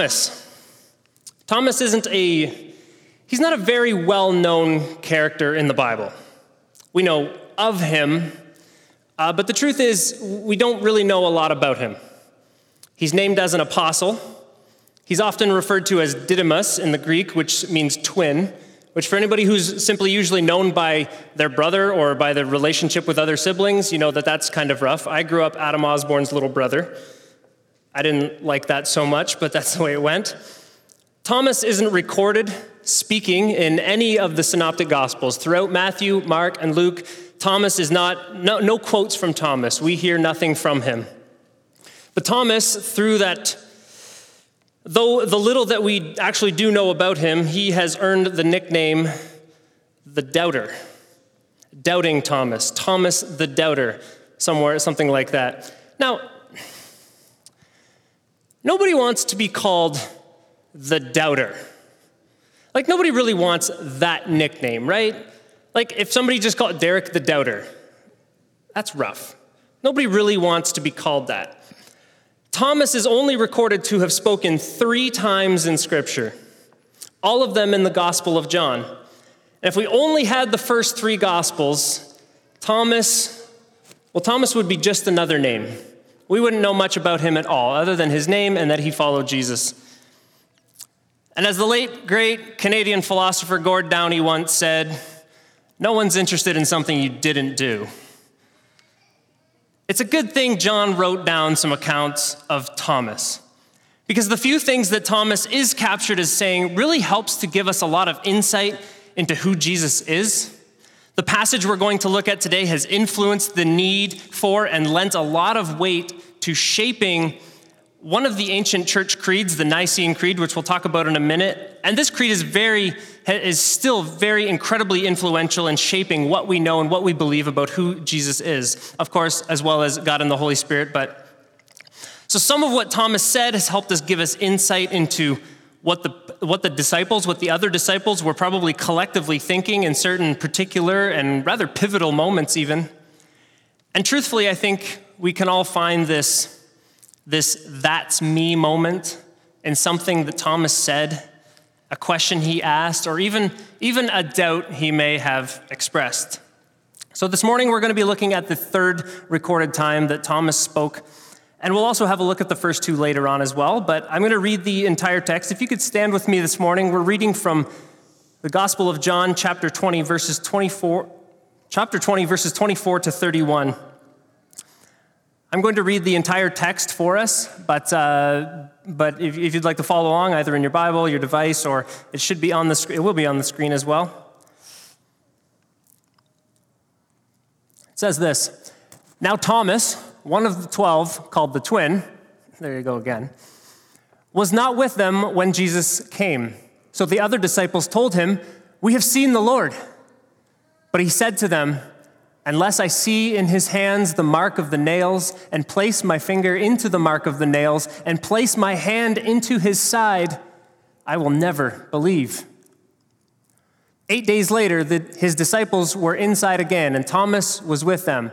Thomas. Thomas isn't a, he's not a very well known character in the Bible. We know of him, uh, but the truth is, we don't really know a lot about him. He's named as an apostle. He's often referred to as Didymus in the Greek, which means twin, which for anybody who's simply usually known by their brother or by their relationship with other siblings, you know that that's kind of rough. I grew up Adam Osborne's little brother. I didn't like that so much, but that's the way it went. Thomas isn't recorded speaking in any of the synoptic gospels. Throughout Matthew, Mark, and Luke, Thomas is not, no, no quotes from Thomas. We hear nothing from him. But Thomas, through that, though the little that we actually do know about him, he has earned the nickname the Doubter. Doubting Thomas, Thomas the Doubter, somewhere, something like that. Now, nobody wants to be called the doubter. Like, nobody really wants that nickname, right? Like, if somebody just called Derek the doubter, that's rough. Nobody really wants to be called that. Thomas is only recorded to have spoken three times in Scripture, all of them in the Gospel of John. And if we only had the first three Gospels, Thomas, well, Thomas would be just another name. We wouldn't know much about him at all, other than his name and that he followed Jesus. And as the late, great Canadian philosopher Gord Downie once said, no one's interested in something you didn't do. It's a good thing John wrote down some accounts of Thomas, because the few things that Thomas is captured as saying really helps to give us a lot of insight into who Jesus is. The passage we're going to look at today has influenced the need for and lent a lot of weight to shaping one of the ancient church creeds, the Nicene Creed, which we'll talk about in a minute. And this creed is very is still very incredibly influential in shaping what we know and what we believe about who Jesus is. Of course, as well as God and the Holy Spirit, but so some of what Thomas said has helped us give us insight into what the what the disciples, what the other disciples were probably collectively thinking in certain particular and rather pivotal moments even. And truthfully, I think we can all find this this that's me moment in something that Thomas said, a question he asked, or even, even a doubt he may have expressed. So this morning we're going to be looking at the third recorded time that Thomas spoke. And we'll also have a look at the first two later on as well. But I'm going to read the entire text. If you could stand with me this morning, we're reading from the Gospel of John, chapter 20, verses 24, chapter 20, verses 24 to 31. I'm going to read the entire text for us, but, uh, but if, if, you'd like to follow along, either in your Bible, your device, or it should be on the screen, it will be on the screen as well. It says this Now, Thomas, one of the twelve, called the twin, there you go again, was not with them when Jesus came. So the other disciples told him, We have seen the Lord. But he said to them, Unless I see in his hands the mark of the nails, and place my finger into the mark of the nails, and place my hand into his side, I will never believe. Eight days later, the, his disciples were inside again, and Thomas was with them,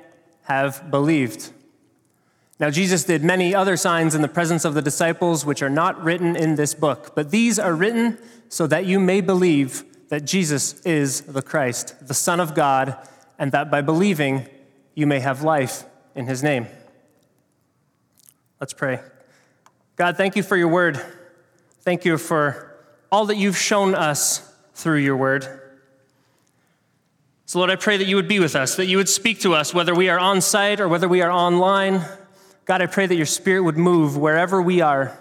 have believed. Now, Jesus did many other signs in the presence of the disciples, which are not written in this book, but these are written so that you may believe that Jesus is the Christ, the Son of God and that by believing you may have life in his name. Let's pray. God, thank you for your word. Thank you for all that you've shown us through your word. So, Lord, I pray that you would be with us, that you would speak to us, whether we are on site or whether we are online. God, I pray that your spirit would move wherever we are,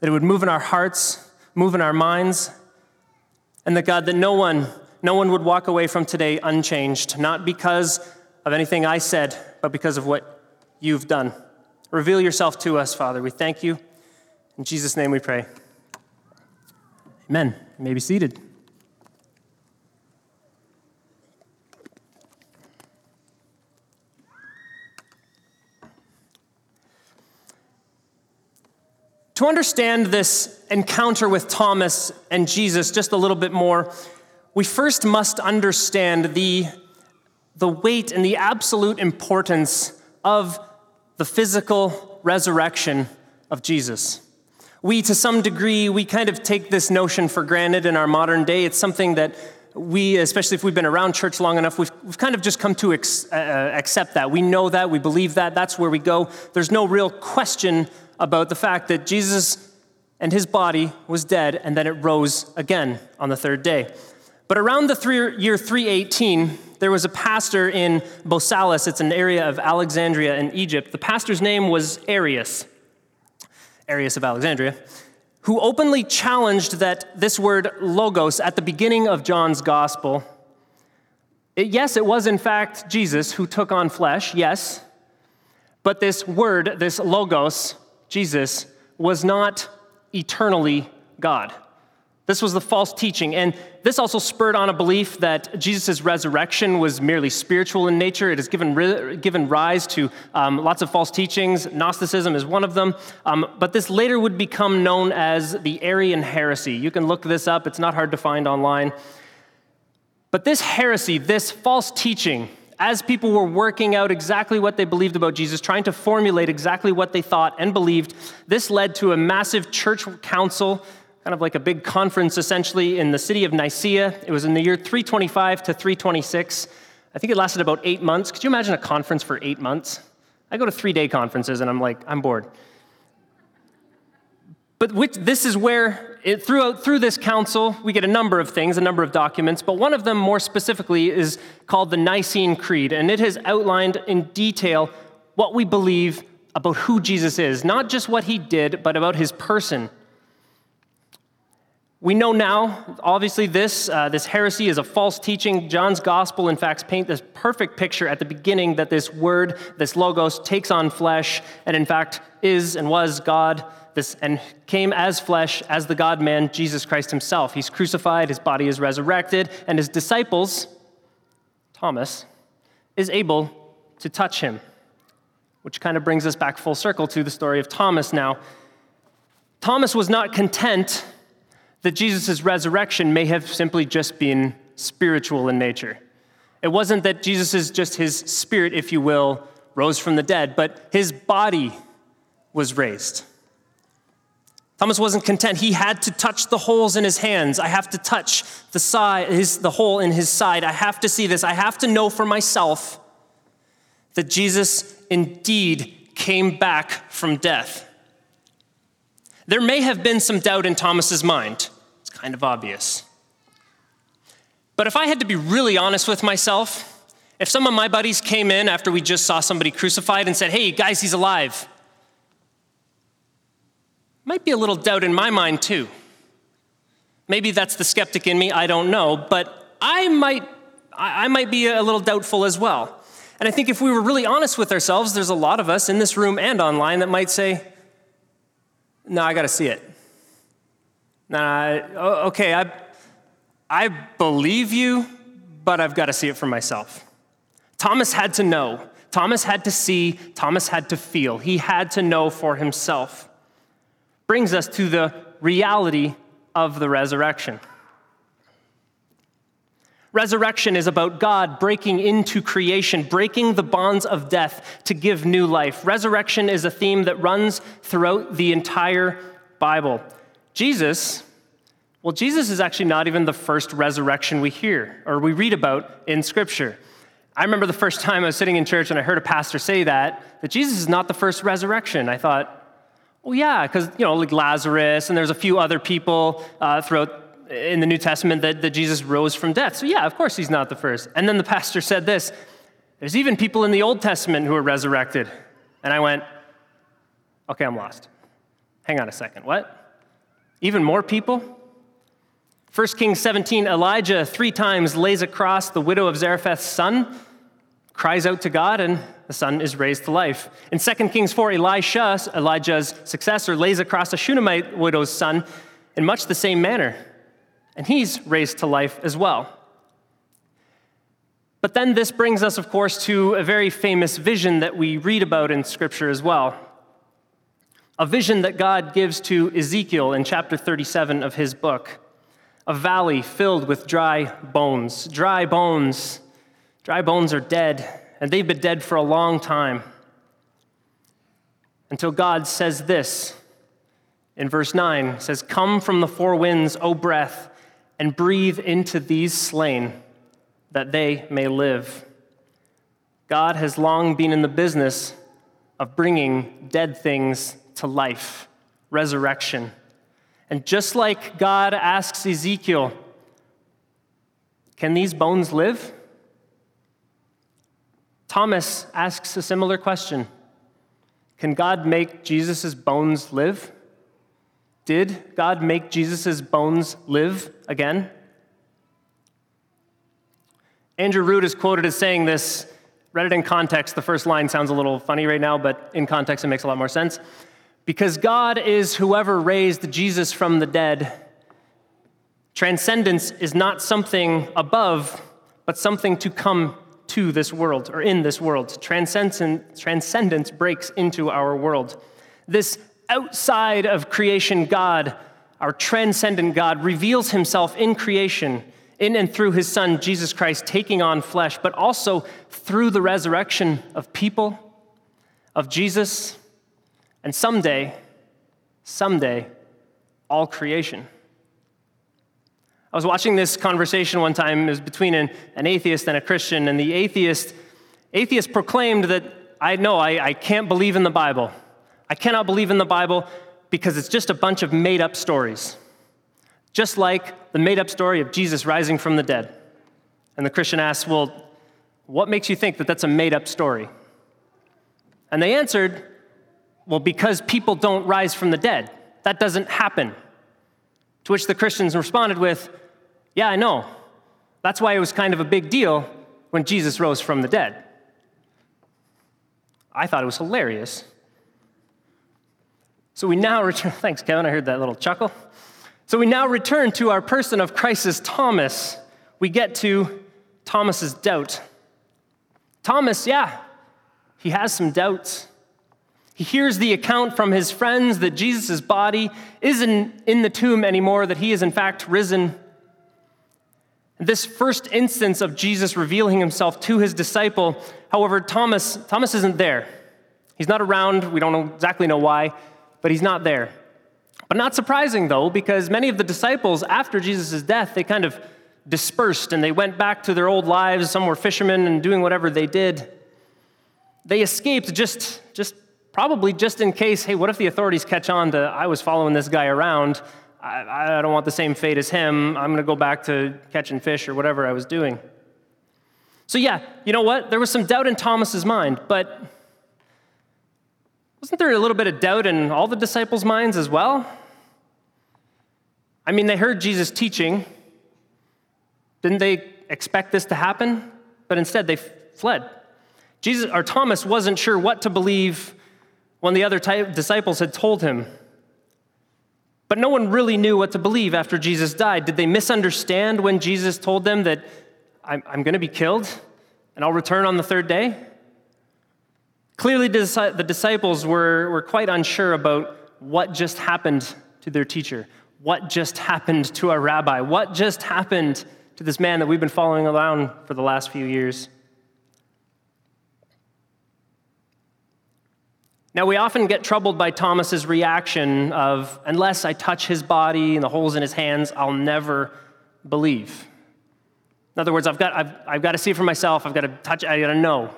that it would move in our hearts, move in our minds, and that, God, that no one no one would walk away from today unchanged, not because of anything I said, but because of what you've done. Reveal yourself to us, Father. We thank you. In Jesus' name we pray. Amen. you may be seated. To understand this encounter with Thomas and Jesus just a little bit more, we first must understand the, the weight and the absolute importance of the physical resurrection of Jesus. We, to some degree, we kind of take this notion for granted in our modern day. It's something that we, especially if we've been around church long enough, we've, we've kind of just come to ex, uh, accept that. We know that, we believe that, that's where we go. There's no real question about the fact that Jesus and his body was dead and then it rose again on the third day. But around the three, year 318, there was a pastor in Bosalis, it's an area of Alexandria in Egypt. The pastor's name was Arius, Arius of Alexandria, who openly challenged that this word logos at the beginning of John's gospel. It, yes, it was in fact Jesus who took on flesh, yes, but this word, this logos, Jesus was not eternally God. This was the false teaching. And this also spurred on a belief that Jesus' resurrection was merely spiritual in nature. It has given, given rise to um, lots of false teachings. Gnosticism is one of them. Um, but this later would become known as the Arian heresy. You can look this up, it's not hard to find online. But this heresy, this false teaching, as people were working out exactly what they believed about Jesus, trying to formulate exactly what they thought and believed, this led to a massive church council, kind of like a big conference essentially, in the city of Nicaea. It was in the year 325 to 326. I think it lasted about eight months. Could you imagine a conference for eight months? I go to three day conferences and I'm like, I'm bored. But which, this is where, it, throughout, through this council, we get a number of things, a number of documents, but one of them more specifically is called the Nicene Creed, and it has outlined in detail what we believe about who Jesus is, not just what he did, but about his person. We know now, obviously, this, uh, this heresy is a false teaching. John's gospel, in fact, paint this perfect picture at the beginning that this word, this logos, takes on flesh and, in fact, is and was God this, and came as flesh, as the God man, Jesus Christ himself. He's crucified, his body is resurrected, and his disciples, Thomas, is able to touch him, which kind of brings us back full circle to the story of Thomas now. Thomas was not content that Jesus' resurrection may have simply just been spiritual in nature. It wasn't that Jesus is just his spirit, if you will, rose from the dead, but his body was raised. Thomas wasn't content. He had to touch the holes in his hands. I have to touch the side, his, the hole in his side. I have to see this. I have to know for myself that Jesus indeed came back from death. There may have been some doubt in Thomas's mind. It's kind of obvious. But if I had to be really honest with myself, if some of my buddies came in after we just saw somebody crucified and said, "Hey, guys, he's alive." Might be a little doubt in my mind, too. Maybe that's the skeptic in me, I don't know, but I might, I might be a little doubtful as well. And I think if we were really honest with ourselves, there's a lot of us in this room and online that might say, No, I got to see it. Nah, okay, I, I believe you, but I've got to see it for myself. Thomas had to know. Thomas had to see. Thomas had to feel. He had to know for himself brings us to the reality of the resurrection. Resurrection is about God breaking into creation, breaking the bonds of death to give new life. Resurrection is a theme that runs throughout the entire Bible. Jesus, well, Jesus is actually not even the first resurrection we hear or we read about in Scripture. I remember the first time I was sitting in church and I heard a pastor say that, that Jesus is not the first resurrection. I thought, well, yeah, because, you know, like Lazarus, and there's a few other people uh, throughout in the New Testament that, that Jesus rose from death. So, yeah, of course he's not the first. And then the pastor said this there's even people in the Old Testament who are resurrected. And I went, okay, I'm lost. Hang on a second. What? Even more people? 1 Kings 17, Elijah three times lays across the widow of Zarephath's son, cries out to God, and the son is raised to life. In 2 Kings 4, Elisha, Elijah's successor, lays across a Shunammite widow's son in much the same manner. and he's raised to life as well. But then this brings us, of course, to a very famous vision that we read about in Scripture as well. A vision that God gives to Ezekiel in chapter 37 of his book. A valley filled with dry bones. Dry bones. Dry bones are dead, and they've been dead for a long time. Until God says this in verse 9 says, Come from the four winds, O breath, and breathe into these slain that they may live. God has long been in the business of bringing dead things to life, resurrection. And just like God asks Ezekiel, Can these bones live? Thomas asks a similar question Can God make Jesus' bones live? Did God make Jesus' bones live again? Andrew Root is quoted as saying this. Read it in context. The first line sounds a little funny right now, but in context, it makes a lot more sense. Because God is whoever raised Jesus from the dead. Transcendence is not something above, but something to come to this world or in this world. Transcendence, transcendence breaks into our world. This outside of creation God, our transcendent God, reveals himself in creation in and through his son, Jesus Christ, taking on flesh, but also through the resurrection of people, of Jesus, and someday, someday, all creation. I was watching this conversation one time. It was between an, an atheist and a Christian, and the atheist, atheist proclaimed that I know I, I can't believe in the Bible. I cannot believe in the Bible because it's just a bunch of made up stories just like the made up story of Jesus rising from the dead. And the Christian asks, Well, what makes you think that that's a made up story? And they answered, Well, because people don't rise from the dead. That doesn't happen. To which the Christians responded with, Yeah, I know. That's why it was kind of a big deal when Jesus rose from the dead. I thought it was hilarious. So we now return. Thanks, Kevin. I heard that little chuckle. So we now return to our person of crisis, Thomas. We get to Thomas's doubt. Thomas, yeah, he has some doubts. He hears the account from his friends that Jesus' body isn't in the tomb anymore, that he is in fact risen. This first instance of Jesus revealing himself to his disciple, however, Thomas, Thomas isn't there. He's not around. We don't exactly know why, but he's not there. But not surprising, though, because many of the disciples, after Jesus' death, they kind of dispersed and they went back to their old lives. Some were fishermen and doing whatever they did. They escaped just, just probably just in case hey, what if the authorities catch on to, I was following this guy around? I, I don't want the same fate as him. I'm going to go back to catching fish or whatever I was doing. So, yeah, you know what? There was some doubt in Thomas's mind, but wasn't there a little bit of doubt in all the disciples' minds as well? I mean, they heard Jesus teaching. Didn't they expect this to happen? But instead, they fled. Jesus or Thomas wasn't sure what to believe when the other disciples had told him. But no one really knew what to believe after Jesus died. Did they misunderstand when Jesus told them that I'm, I'm going to be killed and I'll return on the third day? Clearly, the disciples were, were quite unsure about what just happened to their teacher, what just happened to our rabbi? What just happened to this man that we've been following around for the last few years? Now, we often get troubled by Thomas's reaction of, unless I touch his body and the holes in his hands, I'll never believe. In other words, I've got, I've, I've got to see for myself, I've got to touch, I've got to know.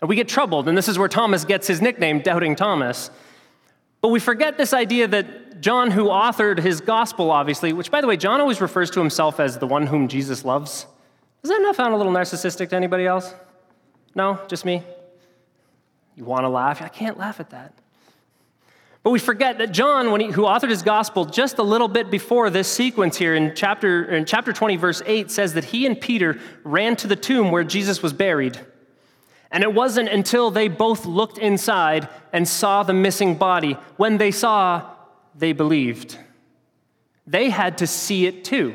And we get troubled, and this is where Thomas gets his nickname, Doubting Thomas. But we forget this idea that John, who authored his gospel, obviously, which, by the way, John always refers to himself as the one whom Jesus loves. Does that not sound a little narcissistic to anybody else? No? Just me? You want to laugh? I can't laugh at that. But we forget that John, when he, who authored his gospel just a little bit before this sequence here in chapter, in chapter 20, verse 8, says that he and Peter ran to the tomb where Jesus was buried. And it wasn't until they both looked inside and saw the missing body. When they saw, they believed. They had to see it too.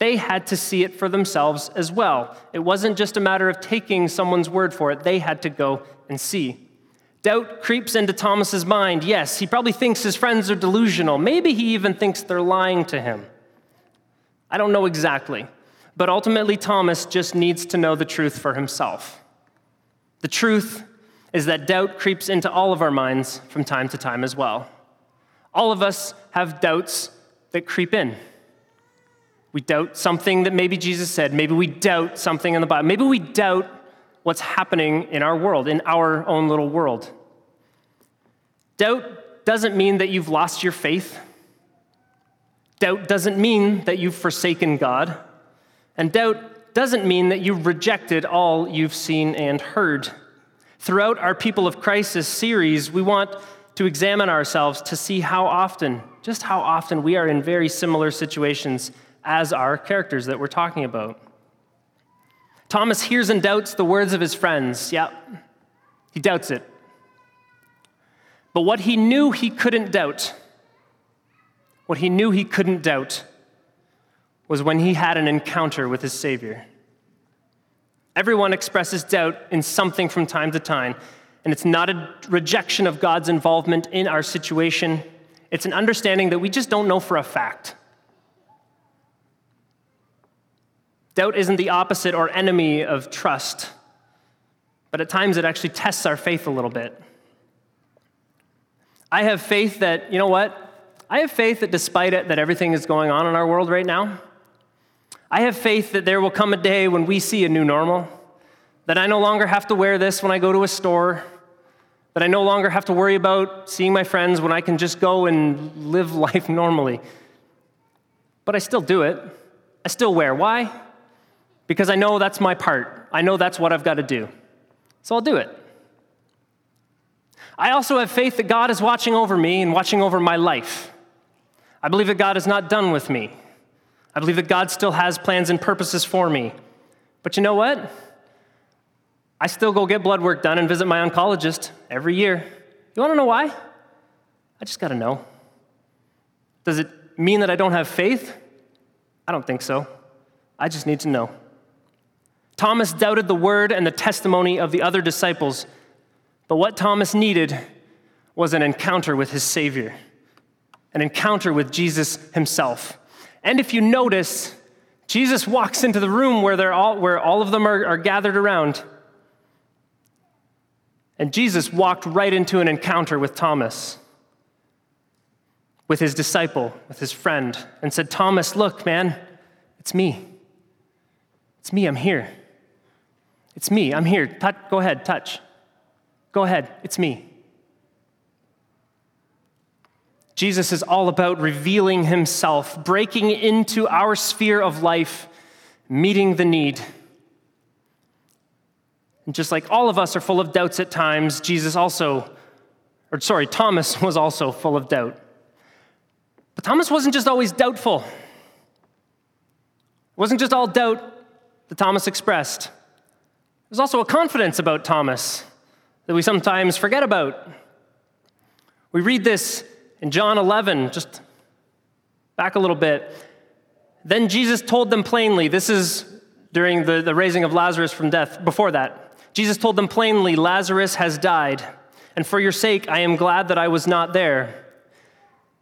They had to see it for themselves as well. It wasn't just a matter of taking someone's word for it, they had to go and see. Doubt creeps into Thomas's mind. Yes, he probably thinks his friends are delusional. Maybe he even thinks they're lying to him. I don't know exactly. But ultimately, Thomas just needs to know the truth for himself. The truth is that doubt creeps into all of our minds from time to time as well. All of us have doubts that creep in. We doubt something that maybe Jesus said. Maybe we doubt something in the Bible. Maybe we doubt what's happening in our world, in our own little world. Doubt doesn't mean that you've lost your faith. Doubt doesn't mean that you've forsaken God. And doubt doesn't mean that you've rejected all you've seen and heard. Throughout our People of Crisis series, we want to examine ourselves to see how often, just how often, we are in very similar situations as our characters that we're talking about. Thomas hears and doubts the words of his friends. Yeah, he doubts it. But what he knew he couldn't doubt, what he knew he couldn't doubt, was when he had an encounter with his Savior. Everyone expresses doubt in something from time to time, and it's not a rejection of God's involvement in our situation. It's an understanding that we just don't know for a fact. Doubt isn't the opposite or enemy of trust, but at times it actually tests our faith a little bit. I have faith that, you know what? I have faith that despite it, that everything is going on in our world right now, I have faith that there will come a day when we see a new normal, that I no longer have to wear this when I go to a store, that I no longer have to worry about seeing my friends when I can just go and live life normally. But I still do it. I still wear. Why? Because I know that's my part. I know that's what I've got to do. So I'll do it. I also have faith that God is watching over me and watching over my life. I believe that God is not done with me. I believe that God still has plans and purposes for me. But you know what? I still go get blood work done and visit my oncologist every year. You want to know why? I just got to know. Does it mean that I don't have faith? I don't think so. I just need to know. Thomas doubted the word and the testimony of the other disciples, but what Thomas needed was an encounter with his Savior, an encounter with Jesus himself. And if you notice, Jesus walks into the room where, they're all, where all of them are, are gathered around. And Jesus walked right into an encounter with Thomas, with his disciple, with his friend, and said, Thomas, look, man, it's me. It's me, I'm here. It's me. I'm here. Touch, go ahead, touch. Go ahead. It's me. Jesus is all about revealing himself, breaking into our sphere of life, meeting the need. And just like all of us are full of doubts at times, Jesus also, or sorry, Thomas was also full of doubt. But Thomas wasn't just always doubtful. It wasn't just all doubt that Thomas expressed. There's also a confidence about Thomas that we sometimes forget about. We read this in John 11, just back a little bit. Then Jesus told them plainly, this is during the, the raising of Lazarus from death, before that. Jesus told them plainly, Lazarus has died, and for your sake I am glad that I was not there,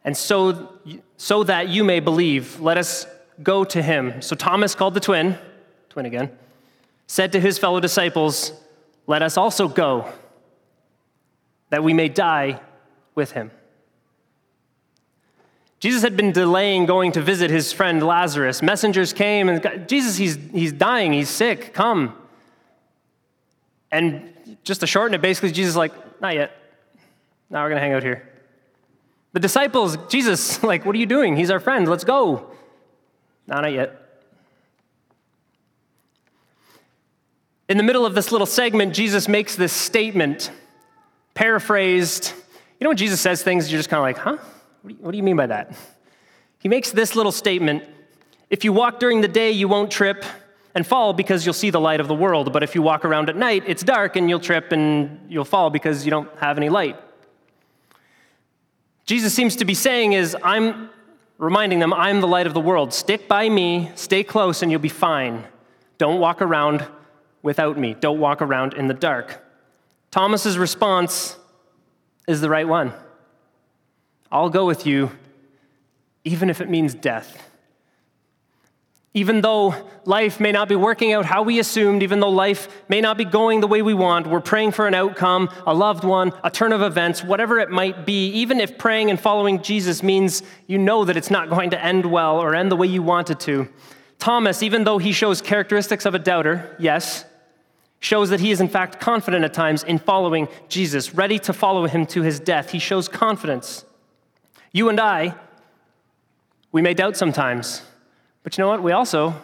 and so, so that you may believe. Let us go to him. So Thomas called the twin, twin again said to his fellow disciples, Let us also go, that we may die with him. Jesus had been delaying going to visit his friend Lazarus. Messengers came and Jesus, he's, he's dying, he's sick, come. And just to shorten it, basically, Jesus like, not yet. Now we're going to hang out here. The disciples, Jesus, like, what are you doing? He's our friend, let's go. No, not yet. In the middle of this little segment, Jesus makes this statement, paraphrased. You know when Jesus says things, you're just kind of like, huh? What do, you, mean by that? He makes this little statement If you walk during the day, you won't trip and fall because you'll see the light of the world. But if you walk around at night, it's dark and you'll trip and you'll fall because you don't have any light. Jesus seems to be saying is I'm reminding them, I'm the light of the world. Stick by me, stay close, and you'll be fine. Don't walk around without me. Don't walk around in the dark. Thomas's response is the right one. I'll go with you, even if it means death. Even though life may not be working out how we assumed, even though life may not be going the way we want, we're praying for an outcome, a loved one, a turn of events, whatever it might be. Even if praying and following Jesus means you know that it's not going to end well or end the way you want it to. Thomas, even though he shows characteristics of a doubter, yes, shows that he is in fact confident at times in following Jesus, ready to follow him to his death. He shows confidence. You and I, we may doubt sometimes. But you know what? We also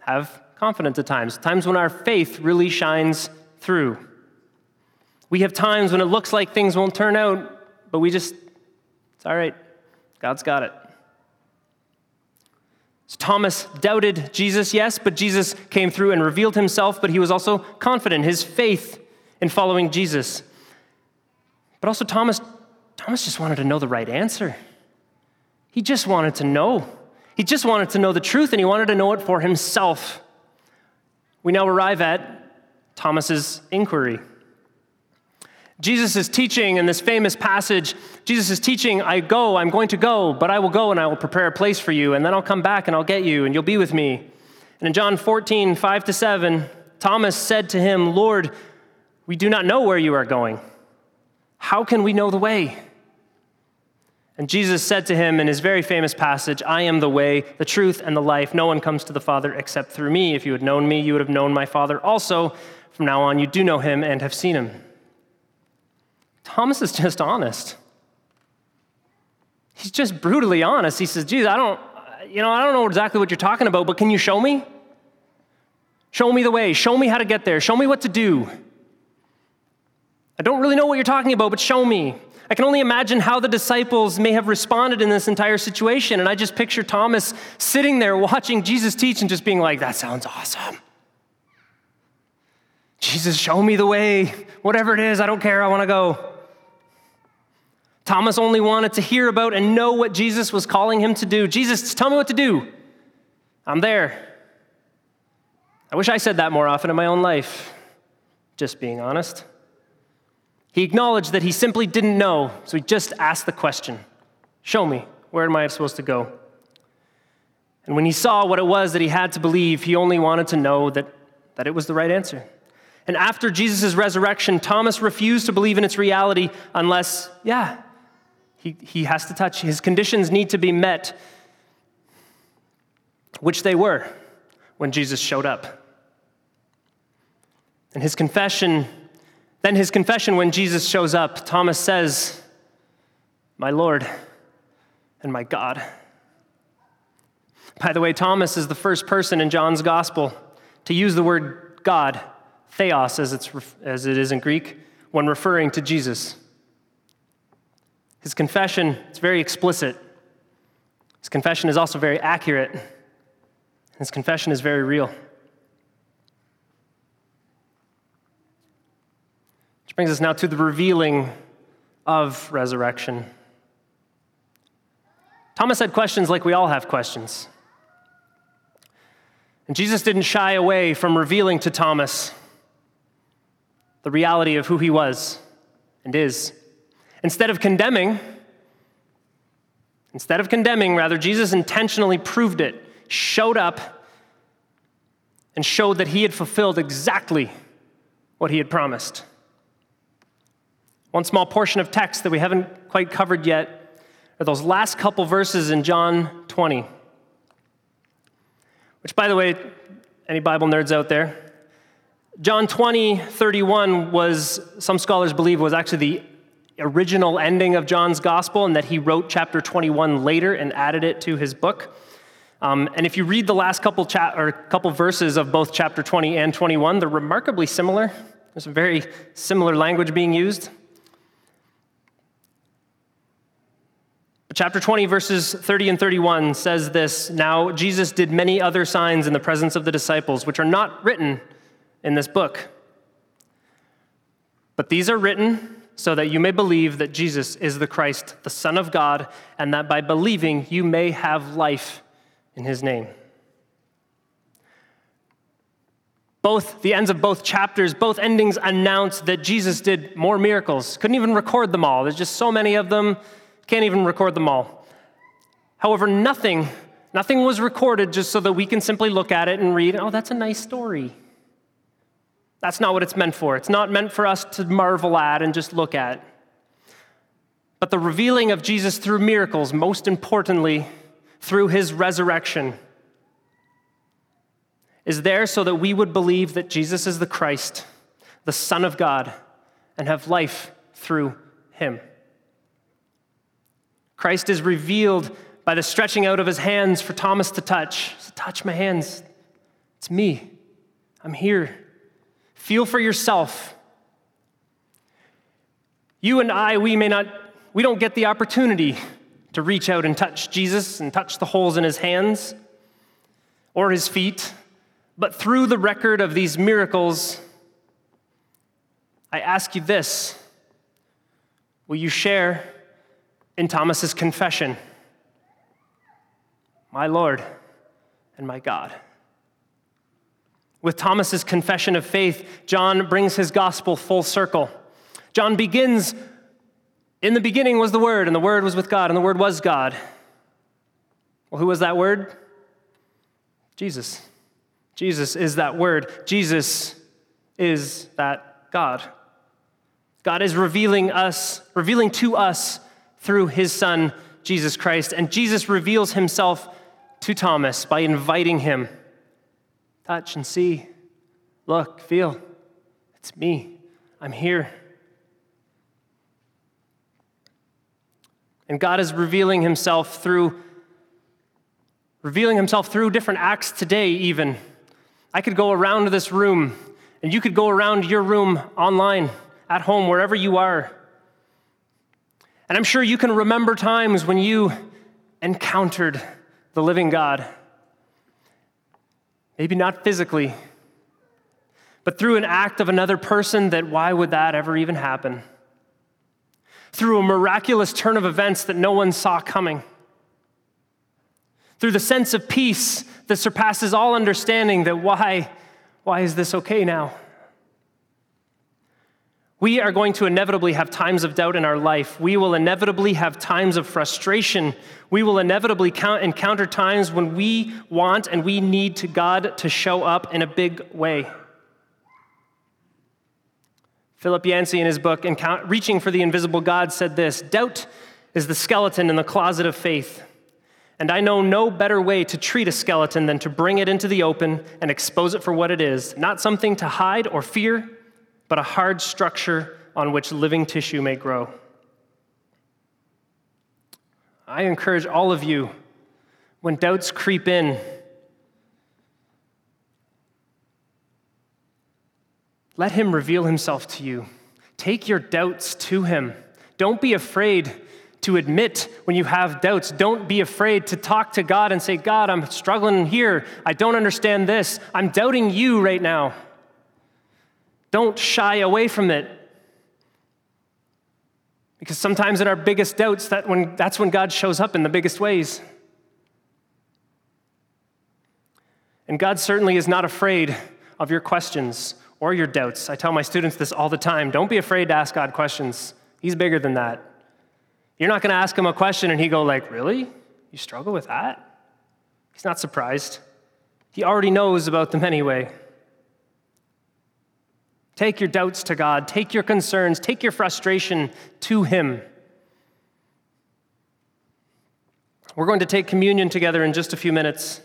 have confidence at times, times when our faith really shines through. We have times when it looks like things won't turn out, but we just, it's all right. God's got it. So Thomas doubted Jesus, yes, but Jesus came through and revealed himself, but he was also confident, his faith in following Jesus. But also, Thomas, Thomas just wanted to know the right answer. He just wanted to know. He just wanted to know the truth and he wanted to know it for himself. We now arrive at Thomas's inquiry. Jesus is teaching in this famous passage. Jesus is teaching, I go, I'm going to go, but I will go and I will prepare a place for you, and then I'll come back and I'll get you, and you'll be with me. And in John 14, 5 to 7, Thomas said to him, Lord, we do not know where you are going. How can we know the way? And Jesus said to him in his very famous passage, I am the way, the truth, and the life. No one comes to the Father except through me. If you had known me, you would have known my Father also. From now on, you do know him and have seen him. Thomas is just honest. He's just brutally honest. He says, Jesus, I don't, you know, I don't know exactly what you're talking about, but can you show me? Show me the way. Show me how to get there. Show me what to do. I don't really know what you're talking about, but show me. I can only imagine how the disciples may have responded in this entire situation. And I just picture Thomas sitting there watching Jesus teach and just being like, that sounds awesome. Jesus, show me the way. Whatever it is, I don't care. I want to go. Thomas only wanted to hear about and know what Jesus was calling him to do. Jesus, tell me what to do. I'm there. I wish I said that more often in my own life, just being honest. He acknowledged that he simply didn't know, so he just asked the question Show me, where am I supposed to go? And when he saw what it was that he had to believe, he only wanted to know that, that it was the right answer. And after Jesus' resurrection, Thomas refused to believe in its reality unless, yeah, he, he has to touch. His conditions need to be met, which they were when Jesus showed up. And his confession then his confession when Jesus shows up, Thomas says, My Lord and my God. By the way, Thomas is the first person in John's gospel to use the word God, theos as, it's, as it is in Greek, when referring to Jesus. His confession is very explicit. His confession is also very accurate. His confession is very real. Which brings us now to the revealing of resurrection. Thomas had questions like we all have questions. And Jesus didn't shy away from revealing to Thomas the reality of who he was and is. Instead of condemning, instead of condemning, rather, Jesus intentionally proved it, showed up, and showed that he had fulfilled exactly what he had promised. One small portion of text that we haven't quite covered yet are those last couple verses in John 20. Which, by the way, any Bible nerds out there? John 20, 31 was, some scholars believe, was actually the original ending of John's gospel, and that he wrote chapter 21 later and added it to his book. Um, and if you read the last couple, cha- or couple verses of both chapter 20 and 21, they're remarkably similar. There's a very similar language being used. Chapter 20, verses 30 and 31 says this Now Jesus did many other signs in the presence of the disciples, which are not written in this book. But these are written so that you may believe that Jesus is the Christ, the Son of God, and that by believing you may have life in his name. Both the ends of both chapters, both endings announce that Jesus did more miracles. Couldn't even record them all. There's just so many of them, can't even record them all. However, nothing, nothing was recorded just so that we can simply look at it and read, oh, that's a nice story. That's not what it's meant for. It's not meant for us to marvel at and just look at. But the revealing of Jesus through miracles, most importantly, through his resurrection, is there so that we would believe that Jesus is the Christ, the Son of God, and have life through him. Christ is revealed by the stretching out of his hands for Thomas to touch. touch my hands. It's me. I'm here. Feel for yourself. You and I, we may not, we don't get the opportunity to reach out and touch Jesus and touch the holes in his hands or his feet but through the record of these miracles, I ask you this Will you share in Thomas's confession? My Lord and my God. With Thomas's confession of faith, John brings his gospel full circle. John begins In the beginning was the Word, and the Word was with God, and the Word was God. Well, who was that Word? Jesus. Jesus is that word. Jesus is that God. God is revealing us, revealing to us through his son Jesus Christ, and Jesus reveals himself to Thomas by inviting him. Touch and see. Look, feel. It's me. I'm here. And God is revealing himself through revealing himself through different acts today even. I could go around this room, and you could go around your room online, at home, wherever you are. And I'm sure you can remember times when you encountered the living God. Maybe not physically, but through an act of another person that why would that ever even happen? Through a miraculous turn of events that no one saw coming through the sense of peace that surpasses all understanding that why, why is this okay now? We are going to inevitably have times of doubt in our life. We will inevitably have times of frustration. We will inevitably encounter times when we want and we need to God to show up in a big way. Philip Yancey, in his book, Reaching for the Invisible God, said this Doubt is the skeleton in the closet of faith. And I know no better way to treat a skeleton than to bring it into the open and expose it for what it is not something to hide or fear, but a hard structure on which living tissue may grow. I encourage all of you, when doubts creep in, let Him reveal Himself to you. Take your doubts to Him. Don't be afraid to admit when you have doubts. Don't be afraid to talk to God and say, God, I'm struggling here. I don't understand this. I'm doubting you right now. Don't shy away from it. Because sometimes in our biggest doubts, that when, that's when God shows up in the biggest ways. And God certainly is not afraid of your questions or your doubts. I tell my students this all the time. Don't be afraid to ask God questions. He's bigger than that. You're not going to ask him a question and he go like, "Really? You struggle with that?" He's not surprised. He already knows about them anyway. Take your doubts to God, take your concerns, take your frustration to him. We're going to take communion together in just a few minutes.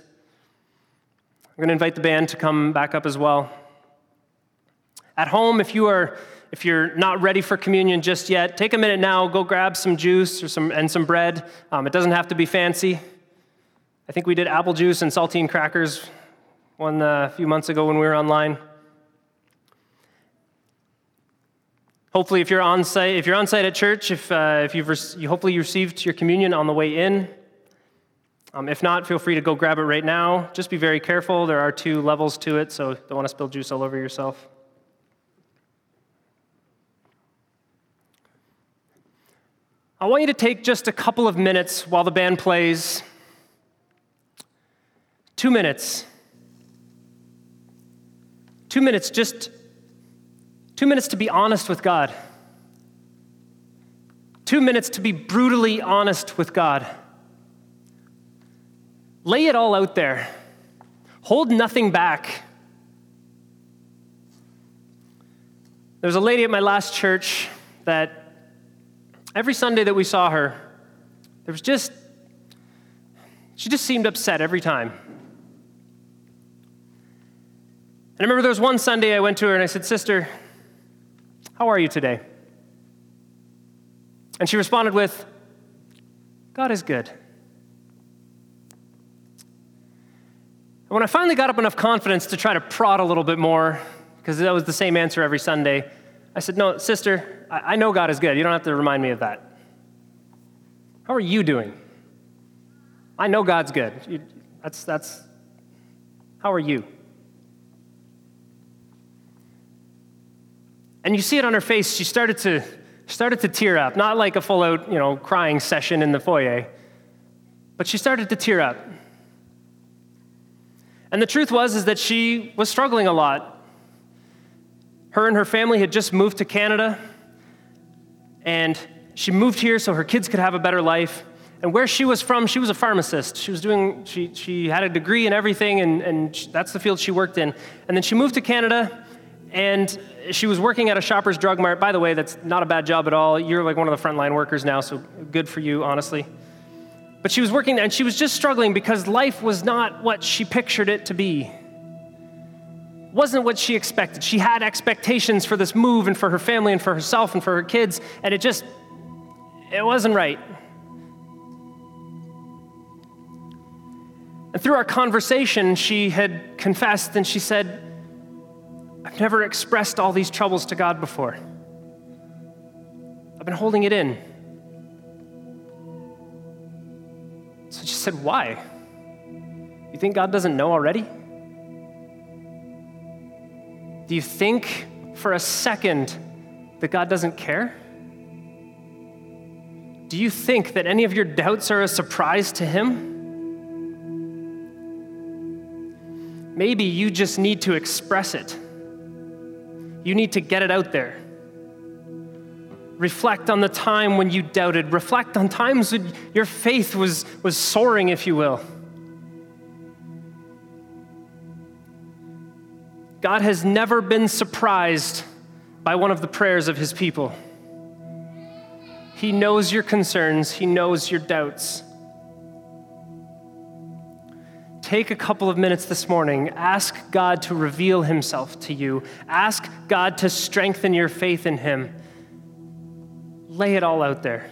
I'm going to invite the band to come back up as well. At home, if you are if you're not ready for communion just yet, take a minute now, go grab some juice or some, and some bread. Um, it doesn't have to be fancy. I think we did apple juice and saltine crackers one uh, a few months ago when we were online. Hopefully, if you're on site, if you're on site at church, if, uh, if you've re- hopefully you received your communion on the way in. Um, if not, feel free to go grab it right now. Just be very careful. There are two levels to it, so don't want to spill juice all over yourself. I want you to take just a couple of minutes while the band plays. Two minutes. Two minutes, just two minutes to be honest with God. Two minutes to be brutally honest with God. Lay it all out there. Hold nothing back. There was a lady at my last church that every Sunday that we saw her, there was just, she just seemed upset every time. And I remember there was one Sunday I went to her and I said, Sister, how are you today? And she responded with, God is good. And when I finally got up enough confidence to try to prod a little bit more, because that was the same answer every Sunday, I said, No, sister, I know God is good. You don't have to remind me of that. How are you doing? I know God's good. That's, that's, how are you? And you see it on her face. She started to, started to tear up, not like a full out, you know, crying session in the foyer, but she started to tear up. And the truth was is that she was struggling a lot. Her and her family had just moved to Canada, and she moved here so her kids could have a better life. And where she was from, she was a pharmacist. She was doing, she, she had a degree in everything, and, and that's the field she worked in. And then she moved to Canada, and she was working at a Shoppers Drug Mart. By the way, that's not a bad job at all. You're like one of the frontline workers now, so good for you, honestly. But she was working and she was just struggling because life was not what she pictured it to be. wasn't what she expected. She had expectations for this move and for her family and for herself and for her kids, and it just it wasn't right. And through our conversation, she had confessed and she said, I've never expressed all these troubles to God before. I've been holding it in. So she said, Why? You think God doesn't know already? Do you think for a second that God doesn't care? Do you think that any of your doubts are a surprise to Him? Maybe you just need to express it. You need to get it out there. Reflect on the time when you doubted. Reflect on times when your faith was, was soaring, if you will. God has never been surprised by one of the prayers of his people. He knows your concerns, He knows your doubts take a couple of minutes this morning. Ask God to reveal himself to you. Ask God to strengthen your faith in him. Lay it all out there.